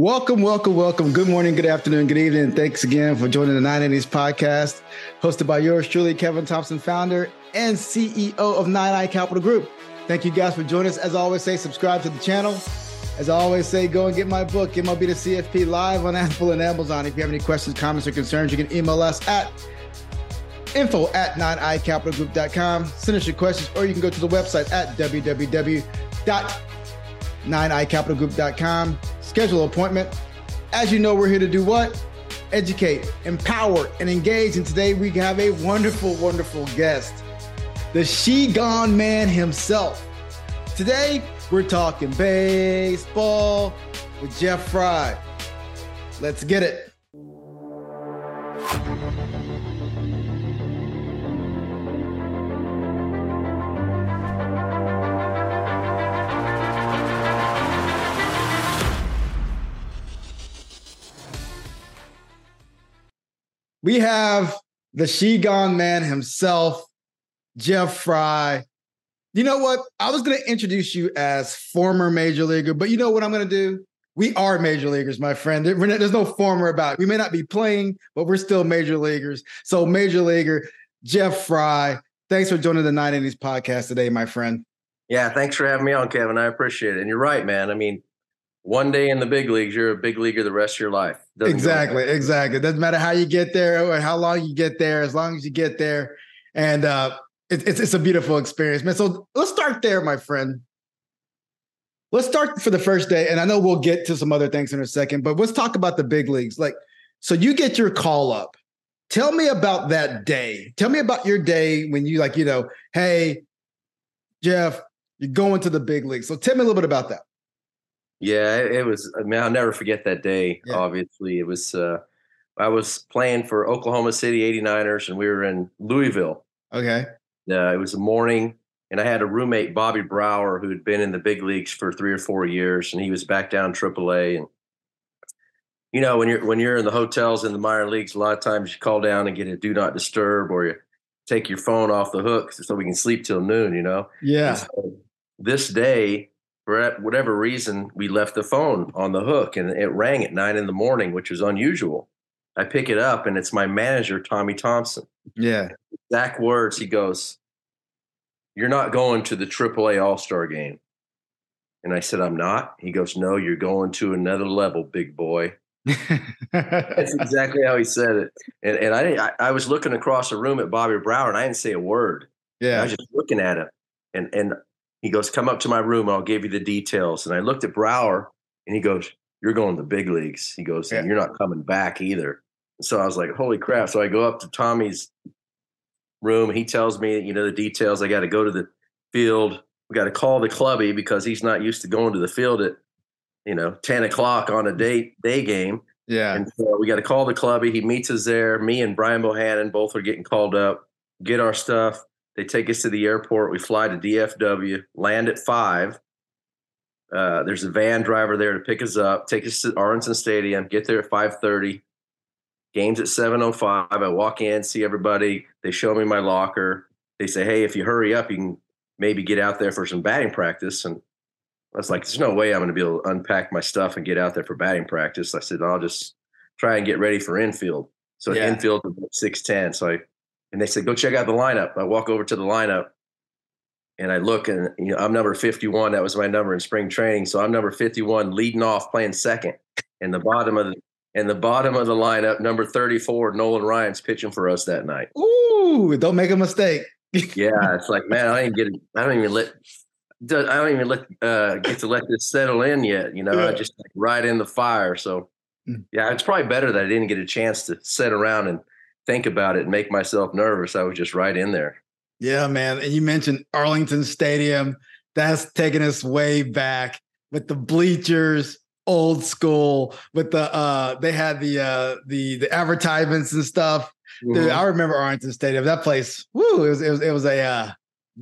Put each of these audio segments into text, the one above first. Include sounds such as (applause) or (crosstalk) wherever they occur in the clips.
Welcome, welcome, welcome. Good morning, good afternoon, good evening. Thanks again for joining the Nine Innings podcast, hosted by yours truly, Kevin Thompson, founder and CEO of Nine Eye Capital Group. Thank you guys for joining us. As always say, subscribe to the channel. As I always say, go and get my book, MLB to CFP, live on Apple and Amazon. If you have any questions, comments, or concerns, you can email us at info at 9icapitalgroup.com. Send us your questions, or you can go to the website at www.9icapitalgroup.com. Schedule appointment. As you know, we're here to do what? Educate, empower, and engage. And today we have a wonderful, wonderful guest, the She Gone Man himself. Today we're talking baseball with Jeff Frye. Let's get it. We have the She Gone Man himself, Jeff Frye. You know what? I was going to introduce you as former major leaguer, but you know what I'm going to do? We are major leaguers, my friend. There's no former about. It. We may not be playing, but we're still major leaguers. So, major leaguer Jeff Frye, thanks for joining the Nine Innings podcast today, my friend. Yeah, thanks for having me on, Kevin. I appreciate it. And you're right, man. I mean, one day in the big leagues, you're a big leaguer the rest of your life. Doesn't exactly, exactly. It doesn't matter how you get there or how long you get there, as long as you get there. And uh, it, it's it's a beautiful experience, man. So let's start there, my friend. Let's start for the first day, and I know we'll get to some other things in a second, but let's talk about the big leagues. Like, so you get your call up. Tell me about that day. Tell me about your day when you like, you know, hey, Jeff, you're going to the big leagues. So tell me a little bit about that. Yeah, it, was. I mean, I'll never forget that day. Yeah. Obviously, it was. Uh, I was playing for Oklahoma City 89ers, and we were in Louisville. Okay. Uh, it was a morning, and I had a roommate, Bobby Brower, who had been in the big leagues for three or four years, and he was back down AAA. And you know, when you're when you're in the hotels in the minor leagues, a lot of times you call down and get a do not disturb, or you take your phone off the hook so we can sleep till noon. You know. Yeah. So this day, for whatever reason, we left the phone on the hook and it rang at nine in the morning, which was unusual. I pick it up and it's my manager, Tommy Thompson. Yeah. Exact words. He goes, You're not going to the AAA All Star game. And I said, I'm not. He goes, No, you're going to another level, big boy. That's (laughs) exactly how he said it. And, and I, I was looking across the room at Bobby Brower and I didn't say a word. Yeah. I was just looking at him. And, and he goes, Come up to my room. I'll give you the details. And I looked at Brower and he goes, You're going to the big leagues. He goes, yeah. You're not coming back either. So I was like, Holy crap. So I go up to Tommy's room. He tells me, you know, the details. I got to go to the field. We got to call the clubby because he's not used to going to the field at, you know, 10 o'clock on a day day game. Yeah. And so we got to call the clubby. He meets us there. Me and Brian Bohannon both are getting called up, get our stuff. They take us to the airport. We fly to DFW, land at five. Uh, there's a van driver there to pick us up, take us to Arlington Stadium, get there at 5:30. Games at 7:05. I walk in, see everybody. They show me my locker. They say, "Hey, if you hurry up, you can maybe get out there for some batting practice." And I was like, "There's no way I'm going to be able to unpack my stuff and get out there for batting practice." I said, "I'll just try and get ready for infield." So yeah. infield at 6:10. So I and they said, "Go check out the lineup." I walk over to the lineup, and I look, and you know, I'm number 51. That was my number in spring training, so I'm number 51, leading off, playing second. In the bottom of the in the bottom of the lineup, number 34, Nolan Ryan's pitching for us that night. Ooh, don't make a mistake. (laughs) yeah, it's like, man, I ain't get, I don't even let, I don't even let uh, get to let this settle in yet. You know, yeah. I just like, right in the fire. So, mm. yeah, it's probably better that I didn't get a chance to sit around and think about it and make myself nervous. I was just right in there. Yeah, man. And you mentioned Arlington Stadium. That's taking us way back with the bleachers, old school, with the uh they had the uh the the advertisements and stuff. Mm-hmm. Dude, I remember Arlington Stadium. That place, woo, it was it was it was a uh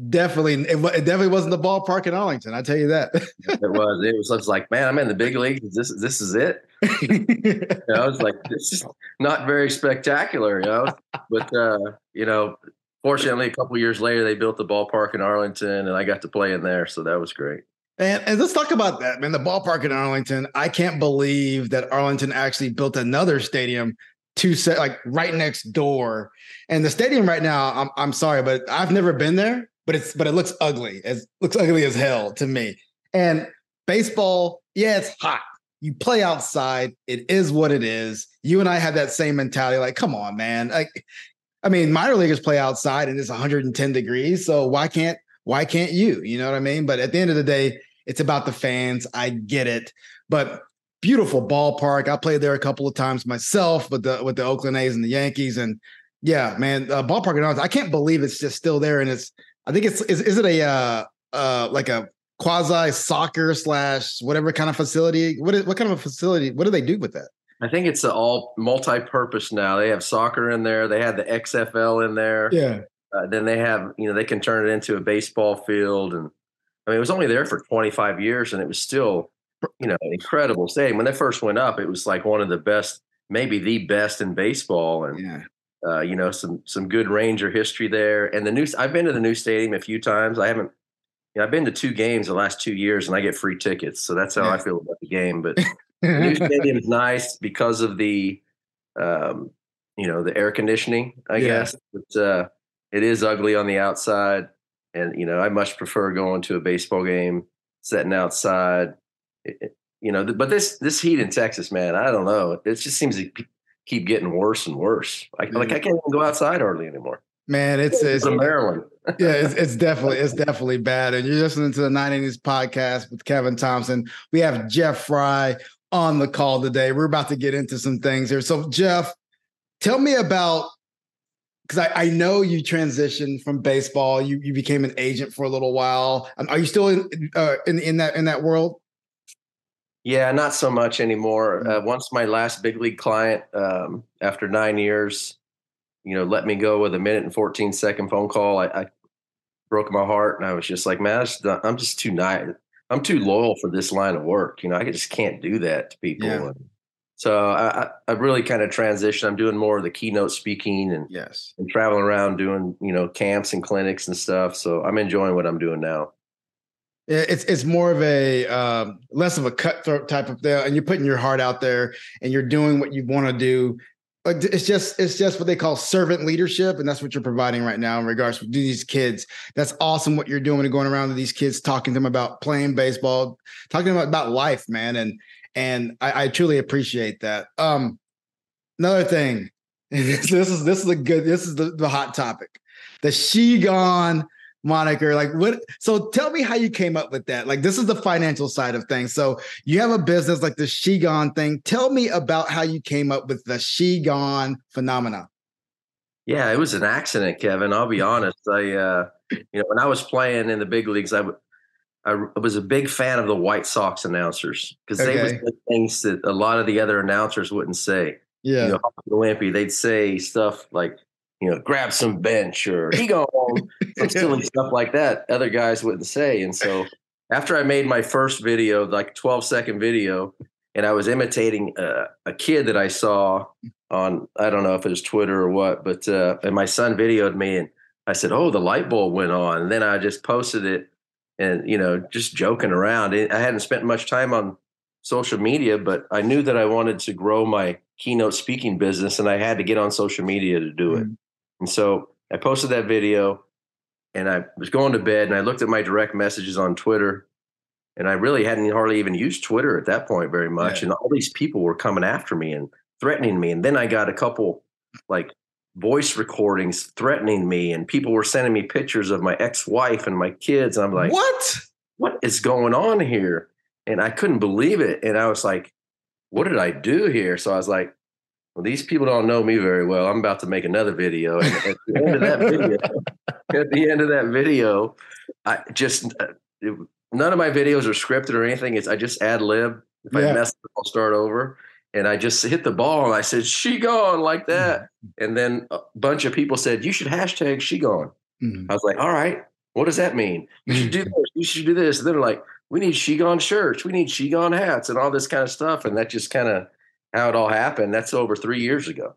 definitely it, it, definitely wasn't the ballpark in Arlington. I tell you that. it was. It was, it was like, man, I'm in the big leagues. This this is it. (laughs) I was like, this is not very spectacular, you know. But uh, you know, fortunately, a couple years later, they built the ballpark in Arlington, and I got to play in there, so that was great. And, and let's talk about that, man. The ballpark in Arlington. I can't believe that Arlington actually built another stadium to set like right next door. And the stadium right now, I'm I'm sorry, but I've never been there, but it's but it looks ugly. It looks ugly as hell to me. And baseball, yeah, it's hot. You play outside. It is what it is. You and I have that same mentality. Like, come on, man. Like, I mean, minor leaguers play outside and it's 110 degrees. So why can't why can't you? You know what I mean? But at the end of the day, it's about the fans. I get it. But beautiful ballpark. I played there a couple of times myself with the with the Oakland A's and the Yankees. And yeah, man, uh, ballpark I can't believe it's just still there. And it's I think it's is, is it a uh uh like a quasi soccer slash whatever kind of facility? What is what kind of a facility? What do they do with that? I think it's all multi-purpose now. They have soccer in there. They had the XFL in there. Yeah. Uh, then they have, you know, they can turn it into a baseball field, and I mean, it was only there for 25 years, and it was still, you know, incredible stadium. When they first went up, it was like one of the best, maybe the best in baseball, and Yeah. uh, you know, some some good Ranger history there. And the new, I've been to the new stadium a few times. I haven't, know, I've been to two games the last two years, and I get free tickets, so that's how I feel about the game. But (laughs) the new stadium is nice because of the, um, you know, the air conditioning. I Yeah. guess but uh, it is ugly on the outside, and you know, I much prefer going to a baseball game sitting outside. It- you know, but this this heat in Texas, man, I don't know. It just seems to keep getting worse and worse. Like, like I can't even go outside early anymore. Man, it's it's It's in Maryland. Yeah, it's, it's definitely it's definitely bad. And you're listening to the Nine Innings podcast with Kevin Thompson. We have Jeff Frye on the call today. We're about to get into some things here. So, Jeff, tell me about because I, I know you transitioned from baseball. You you became an agent for a little while. Um, Are you still in uh, in in that in that world? Yeah, not so much anymore. Uh, once my last big league client, um, after nine years, you know, let me go with a minute and 14 second phone call. I, I broke my heart, and I was just like, man, just, I'm just too nice. I'm too loyal for this line of work. You know, I just can't do that to people. Yeah. So I, I- I really kind of transitioned. I'm doing more of the keynote speaking and, Yes. and traveling around doing, you know, camps and clinics and stuff. So I'm enjoying what I'm doing now. It's it's more of a um, less of a cutthroat type of deal, and you're putting your heart out there, and you're doing what you want to do. It's just it's just what they call servant leadership, and that's what you're providing right now in regards to these kids. That's awesome what you're doing and going around to these kids, talking to them about playing baseball, talking them about life, man, and and I, I truly appreciate that. Um, another thing, (laughs) this is this is a good this is the, the hot topic, the she gone moniker like what so tell me how you came up with that like this is the financial side of things so you have a business like the she gone thing tell me about how you came up with the she gone phenomena Yeah, it was an accident, Kevin. I'll be (laughs) honest. I, uh, you know, when I was playing in the big leagues, I, I was a big fan of the White Sox announcers because they Okay. would say things that a lot of the other announcers wouldn't say. yeah You know, Wimpy, they'd say stuff like, you know, grab some bench or (laughs) he go home, some silly stuff like that. Other guys wouldn't say. And so after I made my first video, like 12 second video, and I was imitating uh, a kid that I saw on, I don't know if it was Twitter or what, but, uh, and my son videoed me and I said, Oh, the light bulb went on. And then I just posted it and, you know, just joking around. I hadn't spent much time on social media, but I knew that I wanted to grow my keynote speaking business and I had to get on social media to do it. Mhm. And so I posted that video and I was going to bed and I looked at my direct messages on Twitter and I really hadn't hardly even used Twitter at that point very much. Yeah. And all these people were coming after me and threatening me. And then I got a couple like voice recordings threatening me and people were sending me pictures of my ex-wife and my kids. And I'm like, what what is going on here? And I couldn't believe it. And I was like, what did I do here? So I was like, well, these people don't know me very well. I'm about to make another video. And at the end of that video, (laughs) at the end of that video, I just uh, it, none of my videos are scripted or anything. It's I just ad lib. If Yeah. I mess up, I'll start over. And I just hit the ball and I said, she gone like that. And then a bunch of people said, you should hashtag she gone. Mhm. I was like, all right, what does that mean? You should do this. You should do this. And they're like, we need she gone shirts. We need she gone hats and all this kind of stuff. And that just kind of how it all happened. That's over three years ago.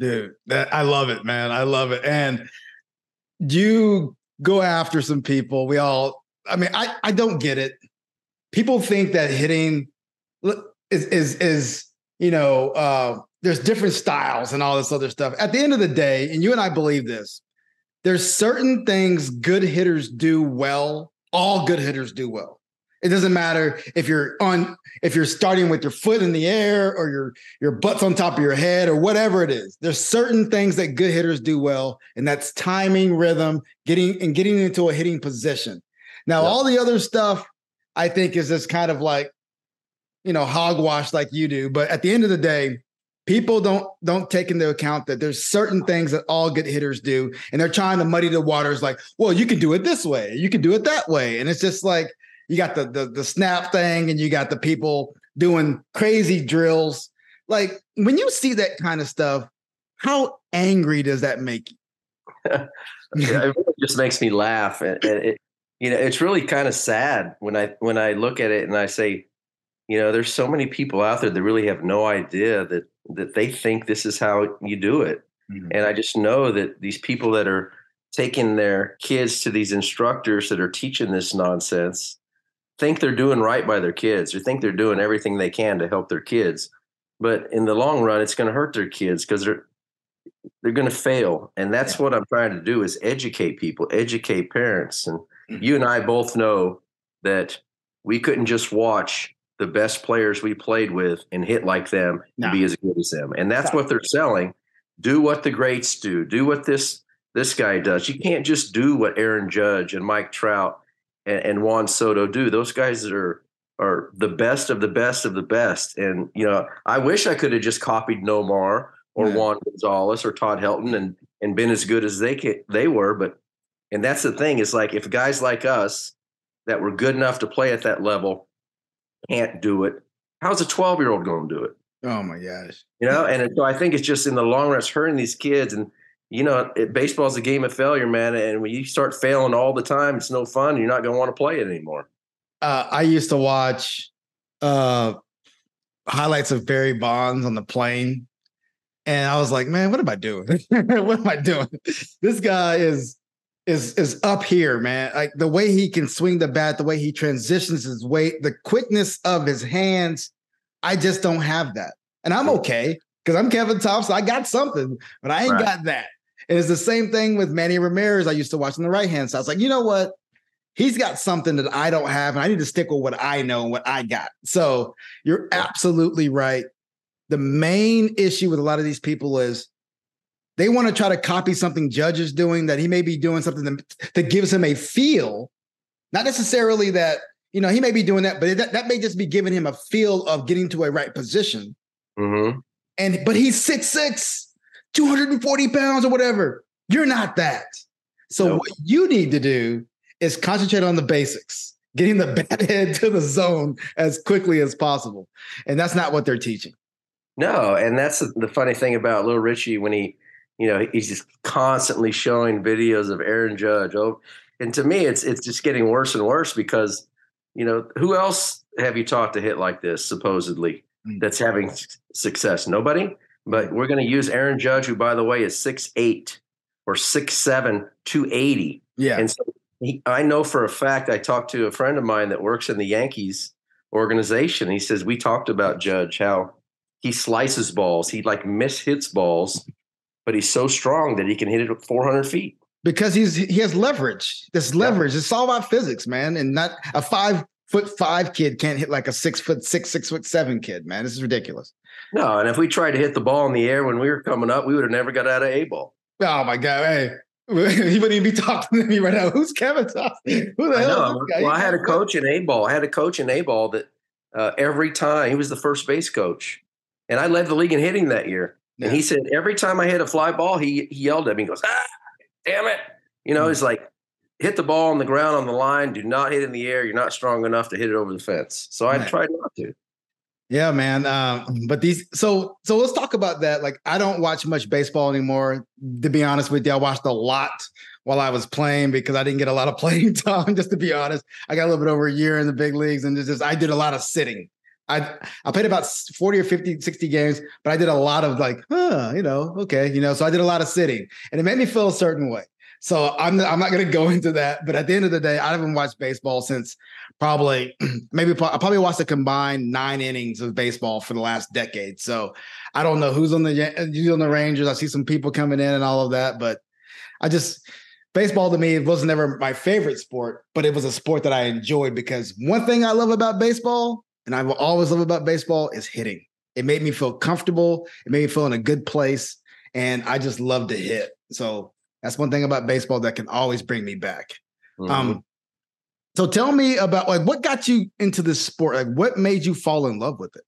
dude that i love it man i love it and you go after some people we all i mean i i don't get it people think that hitting is is is you know uh, there's different styles and all this other stuff. At the end of the day, and you and I believe this, there's certain things good hitters do well. All good hitters do well. It doesn't matter if you're on if you're starting with your foot in the air or your your butt's on top of your head or whatever it is. There's certain things that good hitters do well, and that's timing, rhythm, getting and getting into a hitting position. Now, all the other stuff I think is just kind of like, you know, hogwash like you do. But at the end of the day, people don't don't take into account that there's certain things that all good hitters do, and they're trying to muddy the waters. Like, well, you can do it this way, you can do it that way, and it's just like you got the, the the snap thing, and you got the people doing crazy drills. Like when you see that kind of stuff, how angry does that make you? yeah, (laughs) it really just makes me laugh, and, and it, you know, it's really kind of sad when I when I look at it and I say, you know, there's so many people out there that really have no idea that that they think this is how you do it, mm-hmm. and I just know that these people that are taking their kids to these instructors that are teaching this nonsense think they're doing right by their kids or think they're doing everything they can to help their kids. But in the long run, it's going to hurt their kids because they're they're going to fail. And that's yeah. what I'm trying to do is educate people, educate parents. And mm-hmm. you and I both know that we couldn't just watch the best players we played with and hit like them no. and be as good as them. And that's what they're selling. Do what the greats do. Do what this this guy does. You can't just do what Aaron Judge and Mike Trout and, and Juan Soto do. Those guys are are the best of the best of the best. And you know, I wish I could have just copied Nomar or yeah. Juan Gonzalez or Todd Helton and and been as good as they can, they were. But and that's the thing is like if guys like us that were good enough to play at that level can't do it, how's a twelve year old going to do it? Oh my gosh! You know, and so I think it's just in the long run, it's hurting these kids and you know, it, baseball's a game of failure, man. And when you start failing all the time, it's no fun. You're not going to want to play it anymore. Uh, I used to watch uh, highlights of Barry Bonds on the plane, and I was like, man, what am I doing? (laughs) what am I doing? This guy is is is up here, man. Like the way he can swing the bat, the way he transitions his weight, the quickness of his hands. I just don't have that, and I'm okay because I'm Kevin Thompson. I got something, but I ain't right. got that. And it's the same thing with Manny Ramirez. I used to watch on the right hand side. I was like, you know what? He's got something that I don't have, and I need to stick with what I know and what I got. So you're absolutely right. The main issue with a lot of these people is they want to try to copy something Judge is doing that he may be doing something that, that gives him a feel, not necessarily that you know he may be doing that, but that, that may just be giving him a feel of getting to a right position. Mm-hmm. And but he's six six. 240 pounds or whatever. You're not that. So nope. what you need to do is concentrate on the basics, getting the (laughs) bat head to the zone as quickly as possible. And that's not what they're teaching. No, and that's the funny thing about Little Richie when he, you know, he's just constantly showing videos of Aaron Judge. Oh, and to me, it's it's just getting worse and worse because, you know, who else have you taught to hit like this supposedly mm. that's having success? Nobody. But we're going to use Aaron Judge, who, by the way, is six eight or six seven, two eighty. Yeah. And so he, I know for a fact, I talked to a friend of mine that works in the Yankees organization. He says, We talked about Judge, how he slices balls, he like miss hits balls, but he's so strong that he can hit it at 400 feet. Because he's he has leverage. This leverage. Yeah. It's all about physics, man. And not a five foot five kid can't hit like a six foot six, six foot seven kid, man. This is ridiculous. No, and if we tried to hit the ball in the air when we were coming up, we would have never got out of A ball. Oh my god! Hey, (laughs) he wouldn't even be talking to me right now. Who's Kevin Thompson? Who the I hell? Well, I had a coach in A ball. I had a coach in A ball that uh, every time he was the first base coach, and I led the league in hitting that year. Yeah. And he said every time I hit a fly ball, he, he yelled at me. He goes, "Ah, damn it!" You know, mm-hmm. he's like, "Hit the ball on the ground on the line. Do not hit in the air. You're not strong enough to hit it over the fence." So I tried not to. Yeah, man. Um, but these so so let's talk about that. Like, I don't watch much baseball anymore. To be honest with you, I watched a lot while I was playing because I didn't get a lot of (laughs) playing time. Just to be honest, I got a little bit over a year in the big leagues, and just I did a lot of sitting. I I played about 40 or 50, 60 games, but I did a lot of like, huh, you know, okay, you know, so I did a lot of sitting and it made me feel a certain way. So I'm I'm not going to go (laughs) into that. But at the end of the day, I haven't watched baseball since probably (clears throat) maybe I probably watched a combined nine innings of baseball for the last decade. So I don't know who's on the uh, who's on the Rangers. I see some people coming in and all of that, but I just baseball to me was never my favorite sport, but it was a sport that I enjoyed because one thing I love about baseball, and I will always love about baseball, is hitting. It made me feel comfortable. It made me feel in a good place, and I just love to hit. So that's one thing about baseball that can always bring me back. Mm-hmm. Um, so tell me about like what got you into this sport? Like what made you fall in love with it?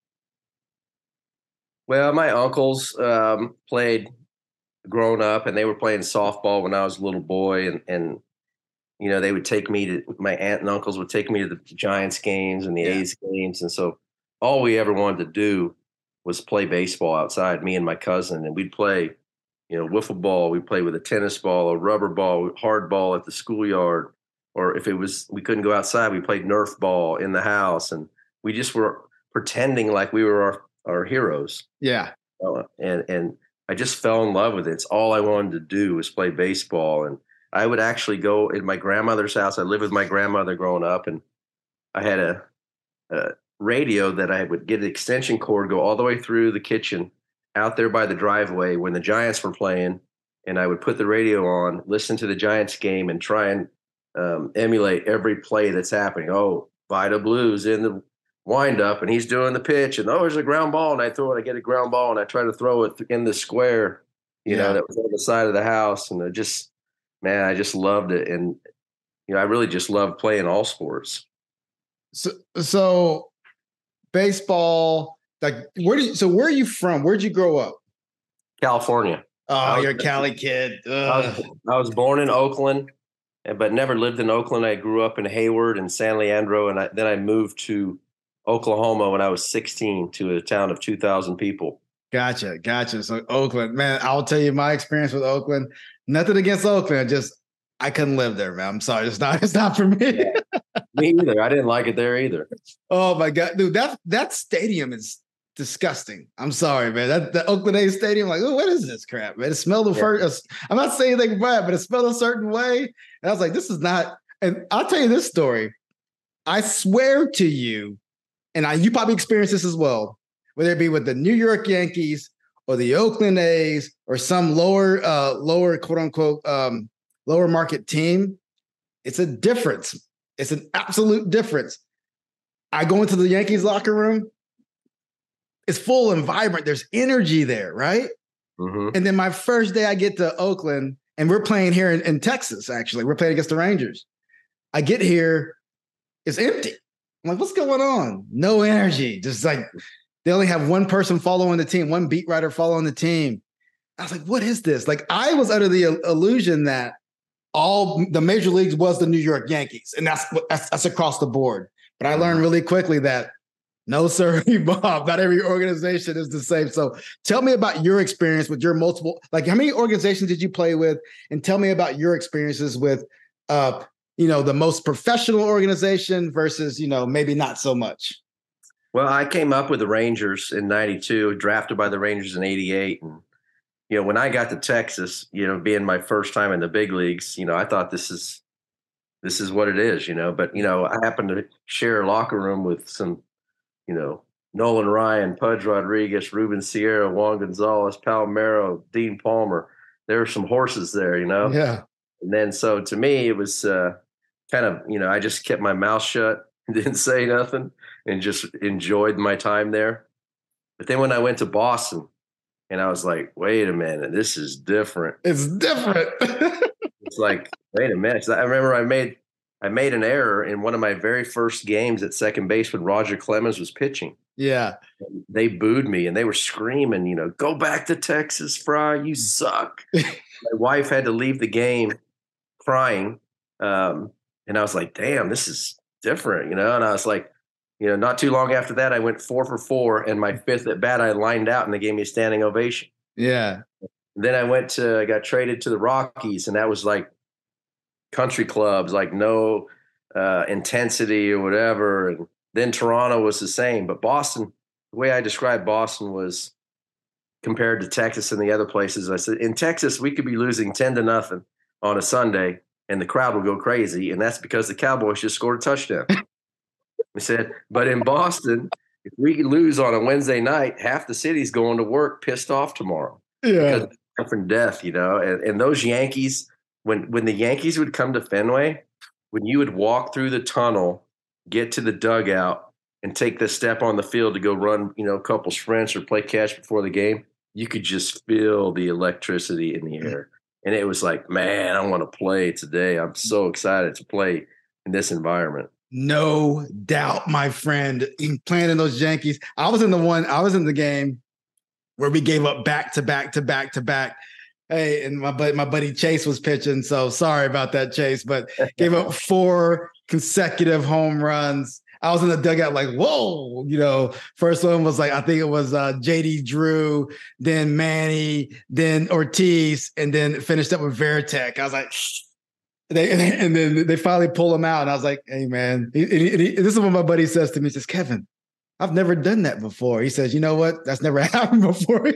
Well, my uncles um, played growing up, and they were playing softball when I was a little boy, and and you know they would take me to my aunt and uncles would take me to the Giants games and the yeah. A's games, and so all we ever wanted to do was play baseball outside, me and my cousin, and we'd play, you know, wiffle ball. We play with a tennis ball, a rubber ball, hard ball at the schoolyard, or if it was we couldn't go outside, we played Nerf ball in the house, and we just were pretending like we were our, our heroes. Yeah, uh, and and I just fell in love with it. It's all I wanted to do was play baseball, and I would actually go in my grandmother's house. I lived with my grandmother growing up, and I had a, a radio that I would get an extension cord go all the way through the kitchen out there by the driveway when the Giants were playing, and I would put the radio on, listen to the Giants game, and try and um, emulate every play that's happening. Oh, Vida Blue's in the wind up, and he's doing the pitch, and oh, there's a ground ball, and I throw it. I get a ground ball, and I try to throw it in the square, you yeah. know, that was on the side of the house, and I just, man, I just loved it, and you know, I really just love playing all sports. So, so baseball, like, where do you, so where are you from? Where'd you grow up? California. Oh, you're a Cali kid. I was, I was born in Oakland but never lived in Oakland. I grew up in Hayward and San Leandro, and I, then I moved to Oklahoma when I was 16 to a town of 2,000 people. Gotcha, gotcha. So Oakland, man, I'll tell you my experience with Oakland. Nothing against Oakland, just I couldn't live there, man. I'm sorry, it's not, (laughs) it's not for me. Yeah. me either. I didn't like it there either. Oh my god, dude, that that stadium is disgusting. I'm sorry, man. That the Oakland A's stadium, like, oh, what is this crap, man? It smelled the yeah. first. I'm not saying anything bad, but it smelled a certain way, and I was like, this is not. And I'll tell you this story. I swear to you, and I, you probably experienced this as well, whether it be with the New York Yankees or the Oakland A's or some lower, uh, lower quote unquote, um, lower market team. It's a difference. It's an absolute difference. I go into the Yankees locker room it's full and vibrant. There's energy there, right? Mm-hmm. And then my first day, I get to Oakland, and we're playing here in, in, Texas. Actually, we're playing against the Rangers. I get here, it's empty. I'm like, what's going on? No energy. Just like they only have one person following the team, one beat writer following the team. I was like, what is this? Like, I was under the illusion that all the major leagues was the New York Yankees, and that's that's, that's across the board. But I learned mm-hmm. really quickly that no, sir, (laughs) Bob. Not every organization is the same. So tell me about your experience with your multiple, like how many organizations did you play with? And tell me about your experiences with uh, you know, the most professional organization versus, you know, maybe not so much. Well, I came up with the Rangers in 92, drafted by the Rangers in 88. And, you know, when I got to Texas, you know, being my first time in the big leagues, you know, I thought this is this is what it is, you know. But, you know, I happened to share a locker room with some you know, Nolan Ryan, Pudge Rodriguez, Ruben Sierra, Juan Gonzalez, Palmeiro, Dean Palmer. There were some horses there, you know? Yeah. And then so to me, it was uh, kind of, you know, I just kept my mouth shut, (laughs) didn't say nothing, and just enjoyed my time there. But then when I went to Boston, and I was like, wait a minute, this is different. It's different. (laughs) it's like, wait a minute. I remember I made I made an error in one of my very first games at second base when Roger Clemens was pitching. Yeah. They booed me and they were screaming, you know, go back to Texas, Frye, you suck. (laughs) my wife had to leave the game crying. Um, and I was like, damn, this is different, you know? And I was like, you know, not too long after that, I went four for four, and my fifth at bat, I lined out and they gave me a standing ovation. Yeah. Then I went to, I got traded to the Rockies, and that was like country clubs, like no uh, intensity or whatever. And then Toronto was the same. But Boston, the way I described Boston was compared to Texas and the other places. I said, in Texas, we could be losing 10 to nothing on a Sunday, and the crowd will go crazy, and that's because the Cowboys just scored a touchdown. (laughs) we said, but in Boston, if we lose on a Wednesday night, half the city's going to work pissed off tomorrow. Yeah, from death, you know. And, and those Yankees, when when the Yankees would come to Fenway, when you would walk through the tunnel, get to the dugout, and take the step on the field to go run, you know, a couple sprints or play catch before the game, you could just feel the electricity in the mm. air. And it was like, man, I want to play today. I'm so excited to play in this environment. No doubt, my friend. In playing in those Yankees. I was in the one, I was in the game where we gave up back to back to back to back. Hey, and my buddy, my buddy Chase was pitching. So sorry about that, Chase, but gave up (laughs) four consecutive home runs. I was in the dugout like, whoa, you know, first one was like, I think it was uh, JD Drew, then Manny, then Ortiz, and then finished up with Varitek. I was like, they, and then they finally pull him out. And I was like, hey, man, he, he, he, this is what my buddy says to me. He says, Kevin, I've never done that before. He says, you know what? That's never (laughs) happened before (laughs)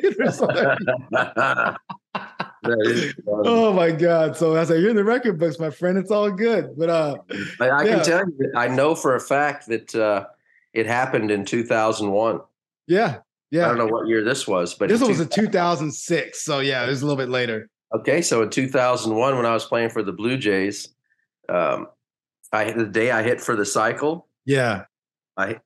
(laughs) oh my God. So I said, you're in the record books, my friend. It's all good. But uh I, I yeah. can tell you I know for a fact that uh it happened in 2001. Yeah. Yeah. I don't know what year this was, but this was a 2006. So yeah, it was a little bit later. Okay. So in 2001, when I was playing for the Blue Jays, um, I the day I hit for the cycle. Yeah. I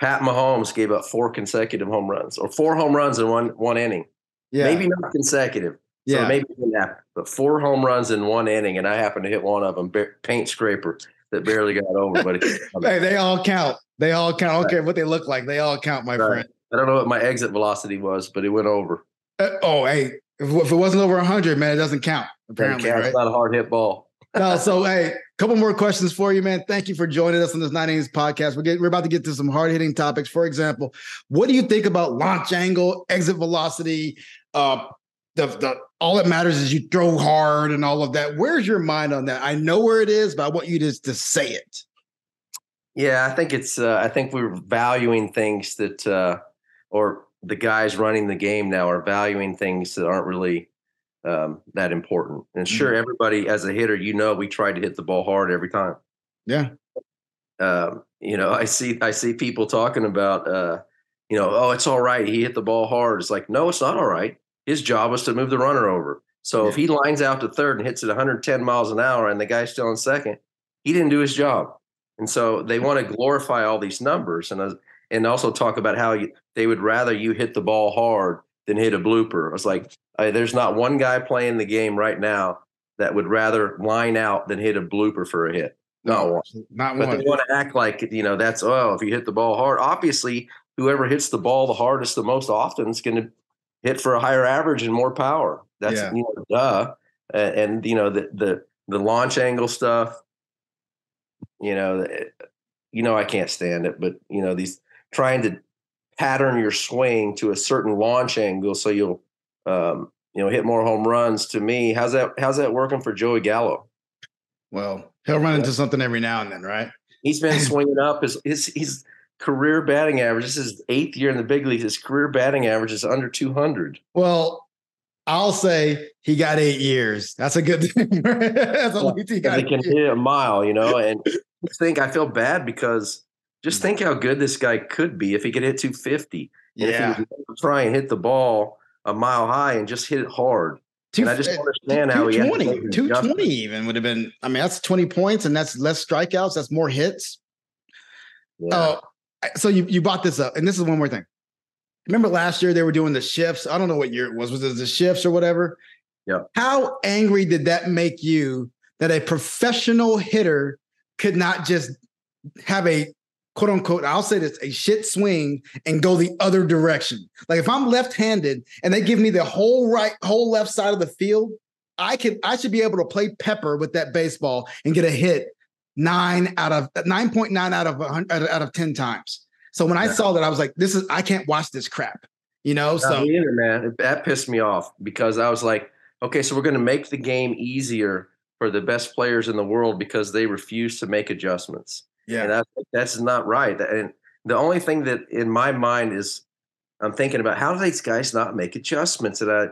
Pat Mahomes gave up four consecutive home runs or four home runs in one one inning. Yeah. Maybe not consecutive. Yeah. So maybe that, but four home runs in one inning, and I happened to hit one of them, paint scraper that barely got over. But (laughs) hey, they all count. They all count. I don't care what they look like. They all count, my right. friend. I don't know what my exit velocity was, but it went over. Uh, oh, hey, if, if, it wasn't over 100, man, it doesn't count. Apparently, right? It's not a hard hit ball. no, (laughs) so hey, couple more questions for you, man. Thank you for joining us on this nine innings podcast. We're getting, we're about to get to some hard hitting topics. For example, what do you think about launch angle, exit velocity? Uh, the the all that matters is you throw hard and all of that. Where's your mind on that? I know where it is, but I want you to to say it. Yeah, I think it's. Uh, I think we're valuing things that, uh, or the guys running the game now are valuing things that aren't really um, that important. And sure, mm-hmm. everybody as a hitter, you know, we try to hit the ball hard every time. Yeah. Um, you know, I see I see people talking about, uh, you know, oh, it's all right. He hit the ball hard. It's like, no, it's not all right. His job was to move the runner over. So yeah. if he lines out to third and hits it 110 miles an hour, and the guy's still in second, he didn't do his job. And so they want to glorify all these numbers and uh, and also talk about how you, they would rather you hit the ball hard than hit a blooper. I was like, I, there's not one guy playing the game right now that would rather line out than hit a blooper for a hit. Not one. Not but they want to act like you know that's oh if you hit the ball hard. Obviously, whoever hits the ball the hardest the most often is going to hit for a higher average and more power. That's yeah. you know, duh. And, and, you know the the the launch angle stuff. You know, you know I can't stand it, but you know these trying to pattern your swing to a certain launch angle so you'll um, you know hit more home runs. To me, how's that how's that working for Joey Gallo? Well, he'll run into something every now and then, right? He's been (laughs) swinging up his his his career batting average. This is eighth year in the big leagues. His career batting average is under two hundred. Well, I'll say he got eight years. That's a good (laughs) thing. That's least he got. He can hit a mile, you know, and (laughs) I think I feel bad because just think how good this guy could be if he could hit 250. Yeah. if he try and hit the ball a mile high and just hit it hard. Two, and I just understand how 220, he 220 even would have been. I mean, that's 20 points and that's less strikeouts. That's more hits. Yeah. Uh, so you, you bought this up. And this is one more thing. Remember last year they were doing the shifts? I don't know what year it was. Was it the shifts or whatever? Yeah. How angry did that make you that a professional hitter could not just have a quote unquote, I'll say this, a shit swing and go the other direction. Like if I'm left-handed and they give me the whole right, whole left side of the field, I can I should be able to play pepper with that baseball and get a hit nine out of 9.9 out of out of 10 times. So when I saw that, I was like, this is I can't watch this crap. You know, so either, man. That pissed me off because I was like, okay, so we're gonna make the game easier for the best players in the world because they refuse to make adjustments. Yeah, and that's that's not right. And the only thing that in my mind is I'm thinking about how do these guys not make adjustments? And I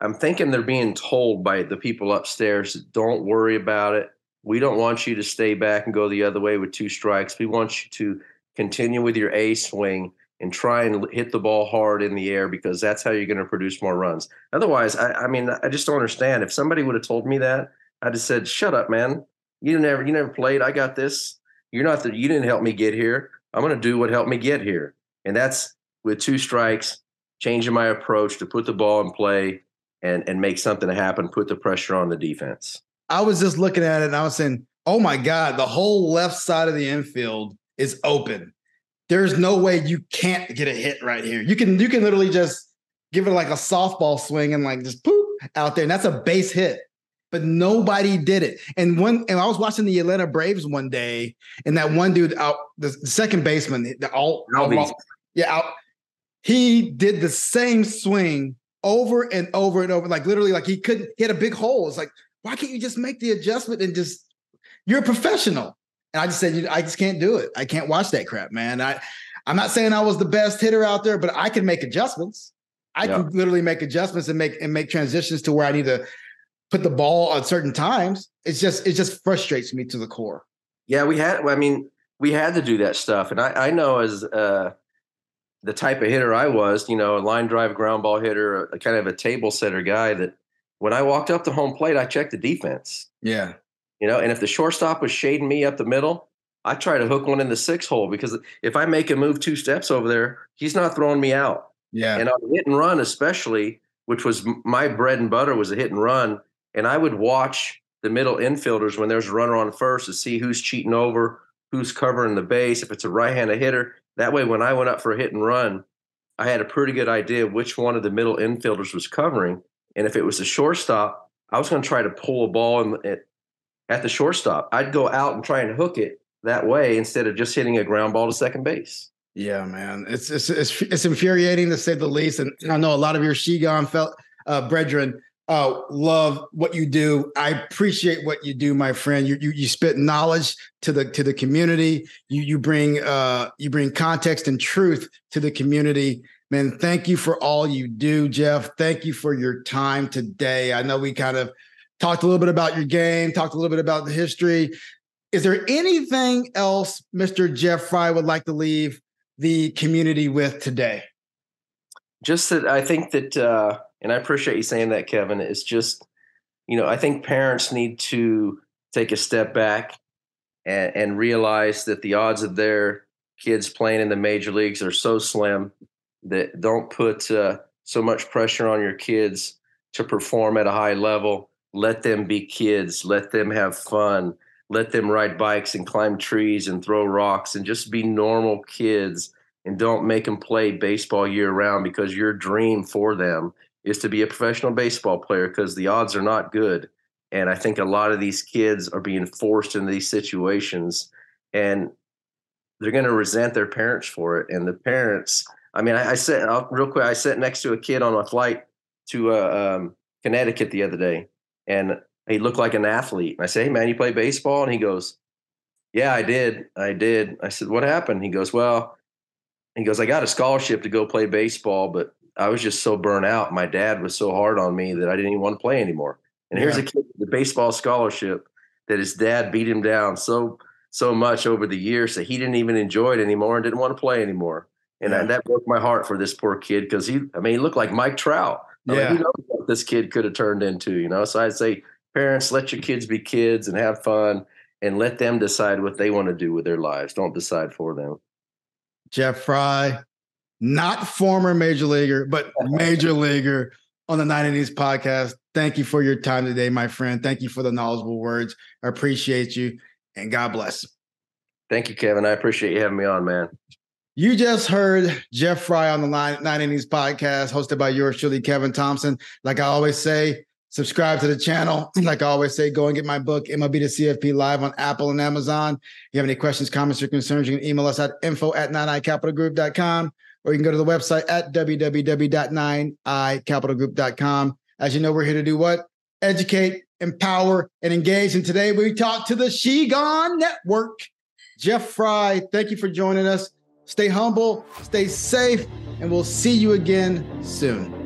I'm thinking they're being told by the people upstairs, don't worry about it. We don't want you to stay back and go the other way with two strikes. We want you to continue with your A swing and try and hit the ball hard in the air because that's how you're going to produce more runs. Otherwise, I, I mean, I just don't understand. If somebody would have told me that, I'd have said, "Shut up, man. You never, you never played. I got this. You're not the, you didn't help me get here. I'm going to do what helped me get here." And that's with two strikes, changing my approach to put the ball in play and and make something happen, put the pressure on the defense. I was just looking at it and I was saying, "Oh my god, the whole left side of the infield is open." there's no way you can't get a hit right here. You can you can literally just give it like a softball swing and like just poop out there, and that's a base hit. But nobody did it. And when and I was watching the Atlanta Braves one day, and that one dude out, the second baseman, the all, all yeah, out, he did the same swing over and over and over, like literally, like he couldn't hit a big hole. It's like, why can't you just make the adjustment and just you're a professional? And I just said, I just can't do it. I can't watch that crap, man. I, I'm not saying I was the best hitter out there, but I can make adjustments. I yeah. can literally make adjustments and make and make transitions to where I need to put the ball at certain times. It's just it just frustrates me to the core. Yeah, we had. I mean, we had to do that stuff, and I, I know as uh, the type of hitter I was, you know, a line drive ground ball hitter, a, kind of a table setter guy. That when I walked up to home plate, I checked the defense. Yeah, you know, and if the shortstop was shading me up the middle, I try to hook one in the six hole because if I make a move two steps over there, he's not throwing me out. Yeah. And on hit and run, especially, which was my bread and butter, was a hit and run. And I would watch the middle infielders when there's a runner on first to see who's cheating over, who's covering the base. If it's a right-handed hitter, that way when I went up for a hit and run, I had a pretty good idea which one of the middle infielders was covering. And if it was a shortstop, I was going to try to pull a ball in, at the shortstop. I'd go out and try and hook it that way instead of just hitting a ground ball to second base. Yeah, man, it's it's it's, it's infuriating to say the least. And I know a lot of your She Gone felt uh, brethren uh, love what you do. I appreciate what you do, my friend. You you you spit knowledge to the to the community. You you bring uh you bring context and truth to the community. Man, thank you for all you do, Jeff. Thank you for your time today. I know we kind of talked a little bit about your game, talked a little bit about the history. Is there anything else Mr. Jeff Frye would like to leave the community with today? Just that I think that, uh, and I appreciate you saying that, Kevin. It's just, you know, I think parents need to take a step back and, and realize that the odds of their kids playing in the major leagues are so slim that don't put uh, so much pressure on your kids to perform at a high level. Let them be kids. Let them have fun. Let them ride bikes and climb trees and throw rocks and just be normal kids and don't make them play baseball year round because your dream for them is to be a professional baseball player because the odds are not good. And i think a lot of these kids are being forced into these situations and they're going to resent their parents for it. And the parents i mean i, I sat real quick i sat next to a kid on a flight to uh, um, connecticut the other day and he looked like an athlete. And I say, hey, man, you play baseball? And he goes, yeah, I did. I did. I said, what happened? He goes, well, he goes, I got a scholarship to go play baseball, but I was just so burnt out. My dad was so hard on me that I didn't even want to play anymore. And yeah. here's a kid with a baseball scholarship that his dad beat him down so so much over the years that he didn't even enjoy it anymore and didn't want to play anymore. And yeah. that broke my heart for this poor kid because he, I mean, he looked like Mike Trout. I yeah. Mean, who knows what this kid could have turned into, you know? So I'd say, parents, let your kids be kids and have fun and let them decide what they want to do with their lives. Don't decide for them. Jeff Frye, not former major leaguer, but major (laughs) leaguer on the Nine Innings podcast. Thank you for your time today, my friend. Thank you for the knowledgeable words. I appreciate you and God bless. Thank you, Kevin. I appreciate you having me on, man. You just heard Jeff Frye on the Nine Innings podcast, hosted by yours truly, Kevin Thompson. Like I always say, subscribe to the channel. Mm-hmm. Like I always say, go and get my book, MLB to CFP, live on Apple and Amazon. If you have any questions, comments, or concerns, you can email us at info at 9icapitalgroup.com or you can go to the website at www.9icapitalgroup.com. As you know, we're here to do what? Educate, empower, and engage. And today we talk to the She Gone Network. Jeff Frye, thank you for joining us. Stay humble, stay safe, and we'll see you again soon.